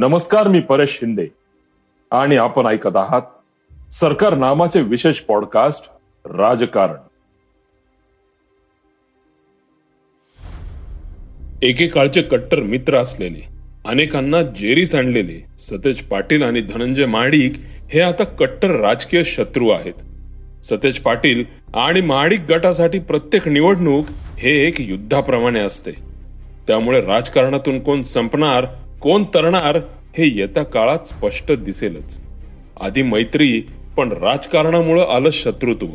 नमस्कार मी परेश शिंदे. आणि आपण ऐकत आहात सरकार नामाचे विशेष पॉडकास्ट राजकारण. एकेकाळचे कट्टर मित्र असलेले अनेकांना जेरीस आणलेले सतेज पाटील आणि धनंजय माडिक हे आता कट्टर राजकीय शत्रू आहेत. सतेज पाटील आणि महाडिक गटासाठी प्रत्येक निवडणूक हे एक युद्धाप्रमाणे असते. त्यामुळे राजकारणातून कोण संपणार कोण तरणार हे येत्या काळात स्पष्ट दिसेलच. आधी मैत्री पण राजकारणामुळे आलं शत्रुत्व.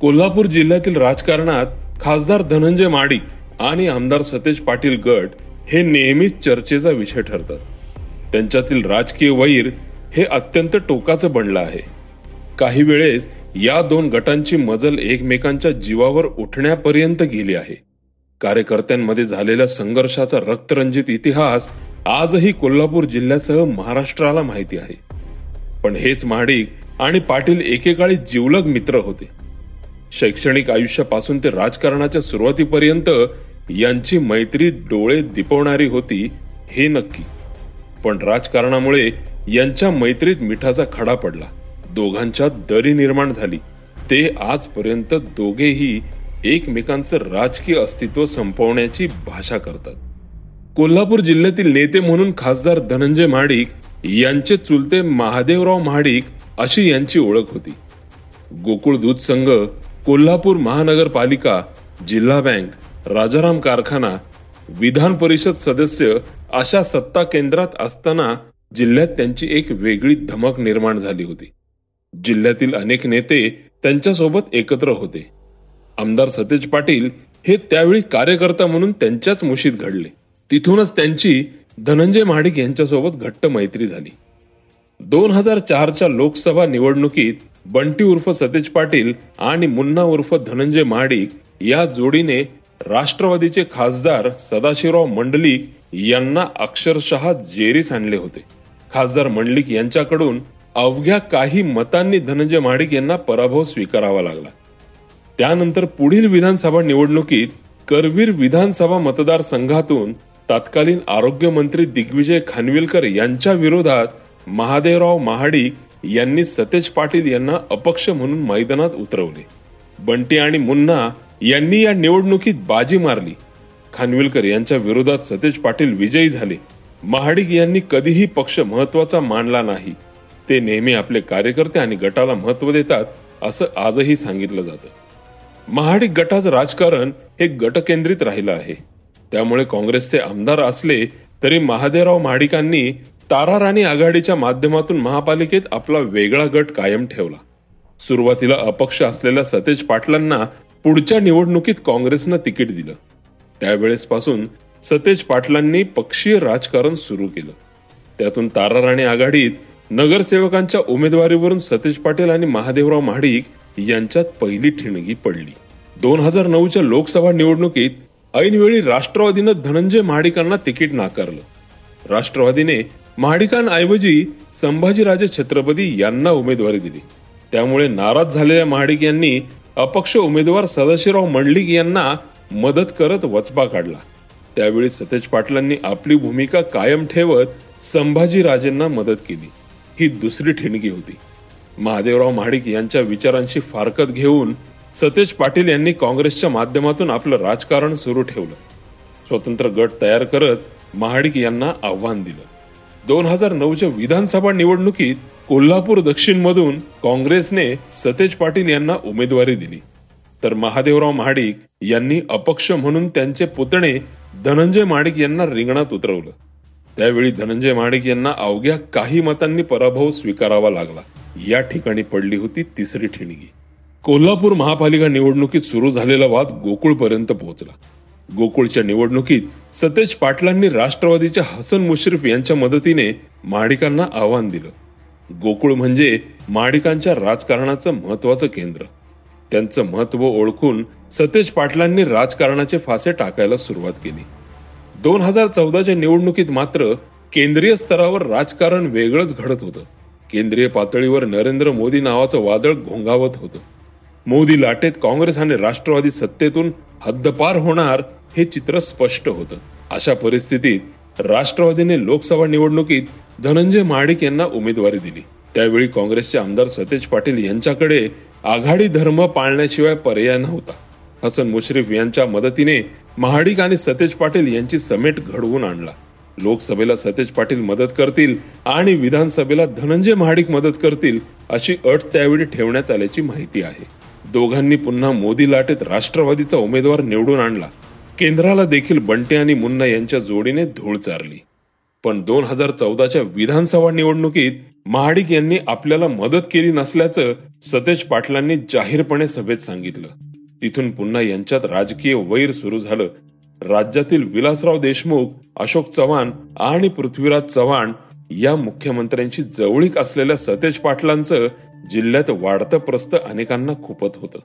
कोल्हापूर जिल्ह्यातील राजकारणात खासदार धनंजय माडिक आणि आमदार सतेज पाटील गट हे नेहमीच चर्चेचा विषय ठरतात. त्यांच्यातील राजकीय वैर हे अत्यंत टोकाचं बनलं आहे. काही वेळेस या दोन गटांची मजल एकमेकांच्या जीवावर उठण्यापर्यंत गेली आहे. कार्यकर्त्यांमध्ये झालेल्या संघर्षाचा रक्तरंजित इतिहास आजही कोल्हापूर जिल्ह्यासह महाराष्ट्राला माहिती आहे. पण हेच महाडिक आणि पाटील एकेकाळी जिवलग मित्र होते. शैक्षणिक आयुष्यापासून ते राजकारणाच्या सुरुवातीपर्यंत यांची मैत्री डोळे दिपवणारी होती हे नक्की. पण राजकारणामुळे यांच्या मैत्रीत मिठाचा खडा पडला. दोघांच्या दरी निर्माण झाली. ते आजपर्यंत दोघेही एकमेकांचं राजकीय अस्तित्व संपवण्याची भाषा करतात. कोल्हापूर जिल्ह्यातील नेते म्हणून खासदार धनंजय महाडिक यांचे चुलते महादेवराव महाडिक अशी यांची ओळख होती. गोकुळ दूध संघ कोल्हापूर महानगरपालिका जिल्हा बँक राजाराम कारखाना विधान परिषद सदस्य अशा सत्ता केंद्रात असताना जिल्ह्यात त्यांची एक वेगळी धमक निर्माण झाली होती. जिल्ह्यातील अनेक नेते त्यांच्यासोबत एकत्र होते. आमदार सतेज पाटील हे त्यावेळी कार्यकर्ता म्हणून त्यांच्याच मुशीत घडले. तिथूनच त्यांची धनंजय महाडिक यांच्यासोबत घट्ट मैत्री झाली. दोन हजार चारच्या लोकसभा निवडणुकीत बंटी उर्फ सतेज पाटील आणि मुन्ना उर्फ धनंजय महाडिक या जोडीने राष्ट्रवादीचे खासदार सदाशिवराव मंडलिक यांना अक्षरशः जेरीस आणले होते. खासदार मंडलिक यांच्याकडून अवघ्या काही मतांनी धनंजय महाडिक यांना पराभव स्वीकारावा लागला. त्यानंतर पुढील विधानसभा निवडणुकीत करवीर विधानसभा मतदारसंघातून तत्कालीन आरोग्यमंत्री दिग्विजय खानविलकर यांच्या विरोधात महादेवराव महाडिक यांनी सतेज पाटील यांना अपक्ष म्हणून मैदानात उतरवले. बंटी आणि मुन्ना यांनी या निवडणुकीत बाजी मारली. खानविलकर यांच्या विरोधात सतेज पाटील विजयी झाले. महाडिक यांनी कधीही पक्ष महत्त्वाचा मानला नाही. ते नेहमी आपले कार्यकर्ते आणि गटाला महत्त्व देतात असं आजही सांगितलं जातं. महाडिक गटाचं राजकारण हे गटकेंद्रित राहिलं आहे. त्यामुळे काँग्रेसचे आमदार असले तरी महादेवराव महाडिकांनी तारा राणी आघाडीच्या माध्यमातून महापालिकेत आपला वेगळा गट कायम ठेवला. सुरुवातीला अपक्ष असलेल्या सतेज पाटलांना पुढच्या निवडणुकीत काँग्रेसनं तिकीट दिलं. त्यावेळेस पासून सतेज पाटलांनी पक्षीय राजकारण सुरू केलं. त्यातून तारा राणी आघाडीत नगरसेवकांच्या उमेदवारीवरून सतीश पाटील आणि महादेवराव महाडिक यांच्यात पहिली ठिणगी पडली. दोन हजार नऊच्या लोकसभा निवडणुकीत ऐनवेळी राष्ट्रवादीनं धनंजय महाडिकांना तिकीट नाकारलं. राष्ट्रवादीने महाडिकांऐवजी संभाजीराजे छत्रपती यांना उमेदवारी दिली. त्यामुळे नाराज झालेल्या महाडिक यांनी अपक्ष उमेदवार सदाशिवराव मंडलिक यांना मदत करत वचपा काढला. त्यावेळी सतेज पाटलांनी आपली भूमिका कायम ठेवत संभाजीराजेंना मदत केली. ही दुसरी ठिणगी होती. महादेवराव महाडिक यांच्या विचारांशी फारकत घेऊन सतेज पाटील यांनी काँग्रेसच्या माध्यमातून आपलं राजकारण सुरू ठेवलं. स्वतंत्र गट तयार करत महाडिक यांना आव्हान दिलं. दोन हजार नऊच्या विधानसभा निवडणुकीत कोल्हापूर दक्षिण मधून काँग्रेसने सतेज पाटील यांना उमेदवारी दिली. तर महादेवराव महाडिक यांनी अपक्ष म्हणून त्यांचे पुतणे धनंजय महाडिक यांना रिंगणात उतरवलं. त्यावेळी धनंजय माणिक यांना अवघ्या काही मतांनी पराभव स्वीकारावा लागला. या ठिकाणी पडली होती तिसरी ठिणगी. कोल्हापूर महापालिका निवडणुकीत सुरू झालेला वाद गोकुळपर्यंत पोहोचला. गोकुळच्या निवडणुकीत सतेज पाटलांनी राष्ट्रवादीच्या हसन मुश्रीफ यांच्या मदतीने माडिकांना आव्हान दिलं. गोकुळ म्हणजे महाडिकांच्या राजकारणाचं महत्वाचं केंद्र. त्यांचं महत्त्व ओळखून सतेज पाटलांनी राजकारणाचे फासे टाकायला सुरुवात केली. दोन हजार चौदाच्या निवडणुकीत मात्र केंद्रीय स्तरावर राजकारण वेगळंच घडत होतं. केंद्रीय पातळीवर नरेंद्र मोदी नावाचं वादळ घोंगावत होतं. मोदी लाटेत काँग्रेस आणि राष्ट्रवादी सत्तेतून हद्दपार होणार हे चित्र स्पष्ट होतं. अशा परिस्थितीत राष्ट्रवादीने लोकसभा निवडणुकीत धनंजय महाडिक यांना उमेदवारी दिली. त्यावेळी काँग्रेसचे आमदार सतेज पाटील यांच्याकडे आघाडी धर्म पाळण्याशिवाय पर्याय नव्हता. हसन मुश्रीफ यांच्या मदतीने महाडिक आणि सतेज पाटील यांची समेट घडवून आणला. लोकसभेला सतेज पाटील मदत करतील आणि विधानसभेला धनंजय महाडिक मदत करतील अशी अट त्यावेळी ठेवण्यात आल्याची माहिती आहे. दोघांनी पुन्हा मोदी लाटेत राष्ट्रवादीचा उमेदवार निवडून आणला. केंद्राला देखील बंटे आणि मुन्ना यांच्या जोडीने धूळ चारली. पण दोन हजार चौदाच्या विधानसभा निवडणुकीत महाडिक यांनी आपल्याला मदत केली नसल्याचं सतेज पाटलांनी जाहीरपणे सभेत सांगितलं. तिथून पुन्हा यांच्यात राजकीय वैर सुरू झालं. राज्यातील विलासराव देशमुख अशोक चव्हाण आणि पृथ्वीराज चव्हाण या मुख्यमंत्र्यांची जवळीक असलेल्या सतेज पाटलांचं जिल्ह्यात वाढतं प्रस्त अनेकांना खुपत होतं.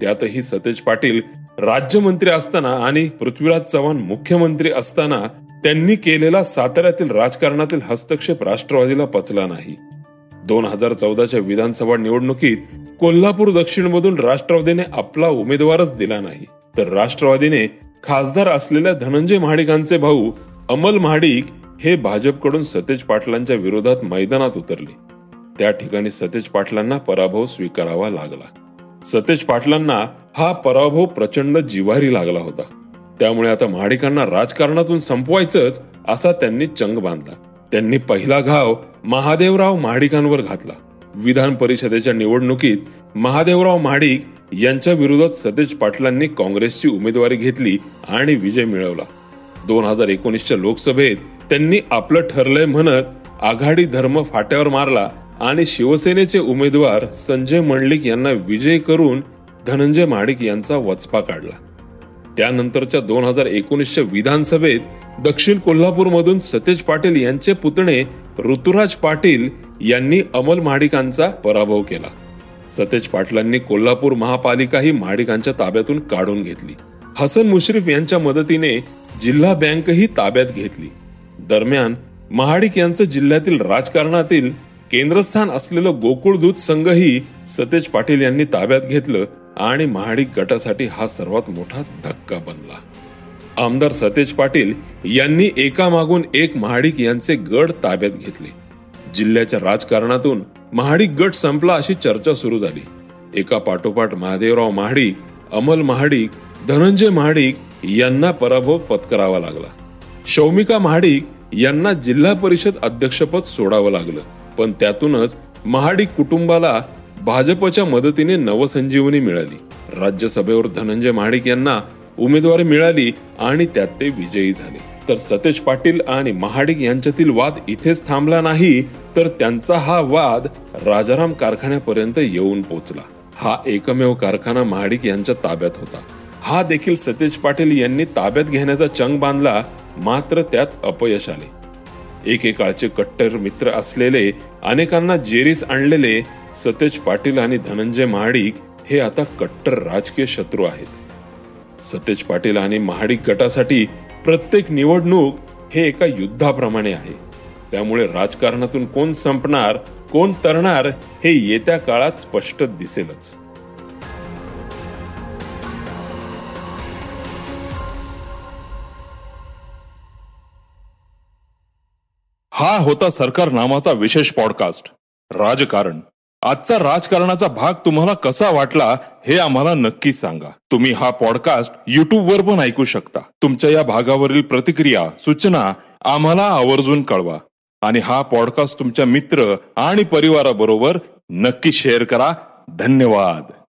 त्यातही सतेज पाटील राज्यमंत्री असताना आणि पृथ्वीराज चव्हाण मुख्यमंत्री असताना त्यांनी केलेला साताऱ्यातील राजकारणातील हस्तक्षेप राष्ट्रवादीला पचला नाही. दोन हजार चौदाच्या विधानसभा निवडणुकीत कोल्हापूर दक्षिणमधून राष्ट्रवादीने आपला उमेदवारच दिला नाही. तर राष्ट्रवादीने खासदार असलेल्या धनंजय महाडिकांचे भाऊ अमल महाडिक हे भाजपकडून सतेज पाटलांच्या विरोधात मैदानात उतरले. त्या ठिकाणी सतेज पाटलांना पराभव स्वीकारावा लागला. सतेज पाटलांना हा पराभव प्रचंड जिवारी लागला होता. त्यामुळे आता महाडिकांना राजकारणातून संपवायचंच असा त्यांनी चंग बांधला. त्यांनी पहिला घाव महादेवराव महाडिकांवर घातला. विधान परिषदेच्या निवडणुकीत महादेवराव महाडिक यांच्या विरोधात सतेज पाटलांनी काँग्रेसची उमेदवारी घेतली आणि विजय मिळवला. दोन हजार एकोणीसच्या लोकसभेत त्यांनी आपलं ठरलंय म्हणत आघाडी धर्म फाट्यावर मारला आणि शिवसेनेचे उमेदवार संजय मंडलिक यांना विजय करून धनंजय महाडिक यांचा वचपा काढला. त्यानंतरच्या दोन हजार एकोणीसच्या विधानसभेत दक्षिण कोल्हापूरमधून सतेज पाटील यांचे पुतणे ऋतुराज पाटील यांनी अमल महाडिकांचा पराभव केला. सतेज पाटलांनी कोल्हापूर महापालिका ही महाडिकांच्या ताब्यातून काढून घेतली. हसन मुश्रीफ यांच्या मदतीने जिल्हा बँकही ताब्यात घेतली. दरम्यान महाडिक यांचं जिल्ह्यातील राजकारणातील केंद्रस्थान असलेलं गोकुळ दूत संघही सतेज पाटील यांनी ताब्यात घेतलं आणि महाडिक गटासाठी हा सर्वात मोठा धक्का बनला. आमदार सतेज पाटील यांनी एकामागून एक महाडिक यांचे गड ताब्यात घेतले. जिल्ह्याच्या राजकारणातून महाडिक गट संपला अशी चर्चा सुरू झाली. एका पाठोपाठ महादेवराव महाडिक अमल महाडिक धनंजय महाडिक यांना पराभव पत्करावा लागला. शौमिका महाडिक यांना जिल्हा परिषद अध्यक्षपद सोडावं लागलं. पण त्यातूनच महाडिक कुटुंबाला भाजपच्या मदतीने नवसंजीवनी मिळाली. राज्यसभेवर धनंजय महाडिक यांना उमेदवारी मिळाली आणि त्यात ते विजयी झाले. तर सतेज पाटील आणि महाडिक यांच्यातील वाद इथेच थांबला नाही तर त्यांचा हा वाद राजाराम कारखान्यापर्यंत येऊन पोचला. हा एकमेव कारखाना महाडिक यांच्या ताब्यात होता. हा देखील सतेज पाटील यांनी ताब्यात घेण्याचा चंग बांधला मात्र त्यात अपयश आले. एकेकाळचे कट्टर मित्र असलेले अनेकांना जेरीस आणलेले सतेज पाटील आणि धनंजय महाडिक हे आता कट्टर राजकीय शत्रू आहेत. सतेज पाटील आणि महाडिक गटासाठी प्रत्येक निवडणूक हे एका युद्धाप्रमाणे आहे. त्यामुळे राजकारणातून कोण संपणार कोण तरणार हे येत्या काळात स्पष्ट दिसेलच. हा होता सरकार नामाचा विशेष पॉडकास्ट राजकारण. आजचा राजकारणाचा भाग तुम्हाला कसा वाटला हे आम्हाला नक्की सांगा. तुम्ही हा पॉडकास्ट युट्यूबवर पण ऐकू शकता. तुमच्या या भागावरील प्रतिक्रिया सूचना आम्हाला आवर्जून कळवा. आणि हा पॉडकास्ट तुमच्या मित्र आणि परिवाराबरोबर नक्की शेअर करा. धन्यवाद.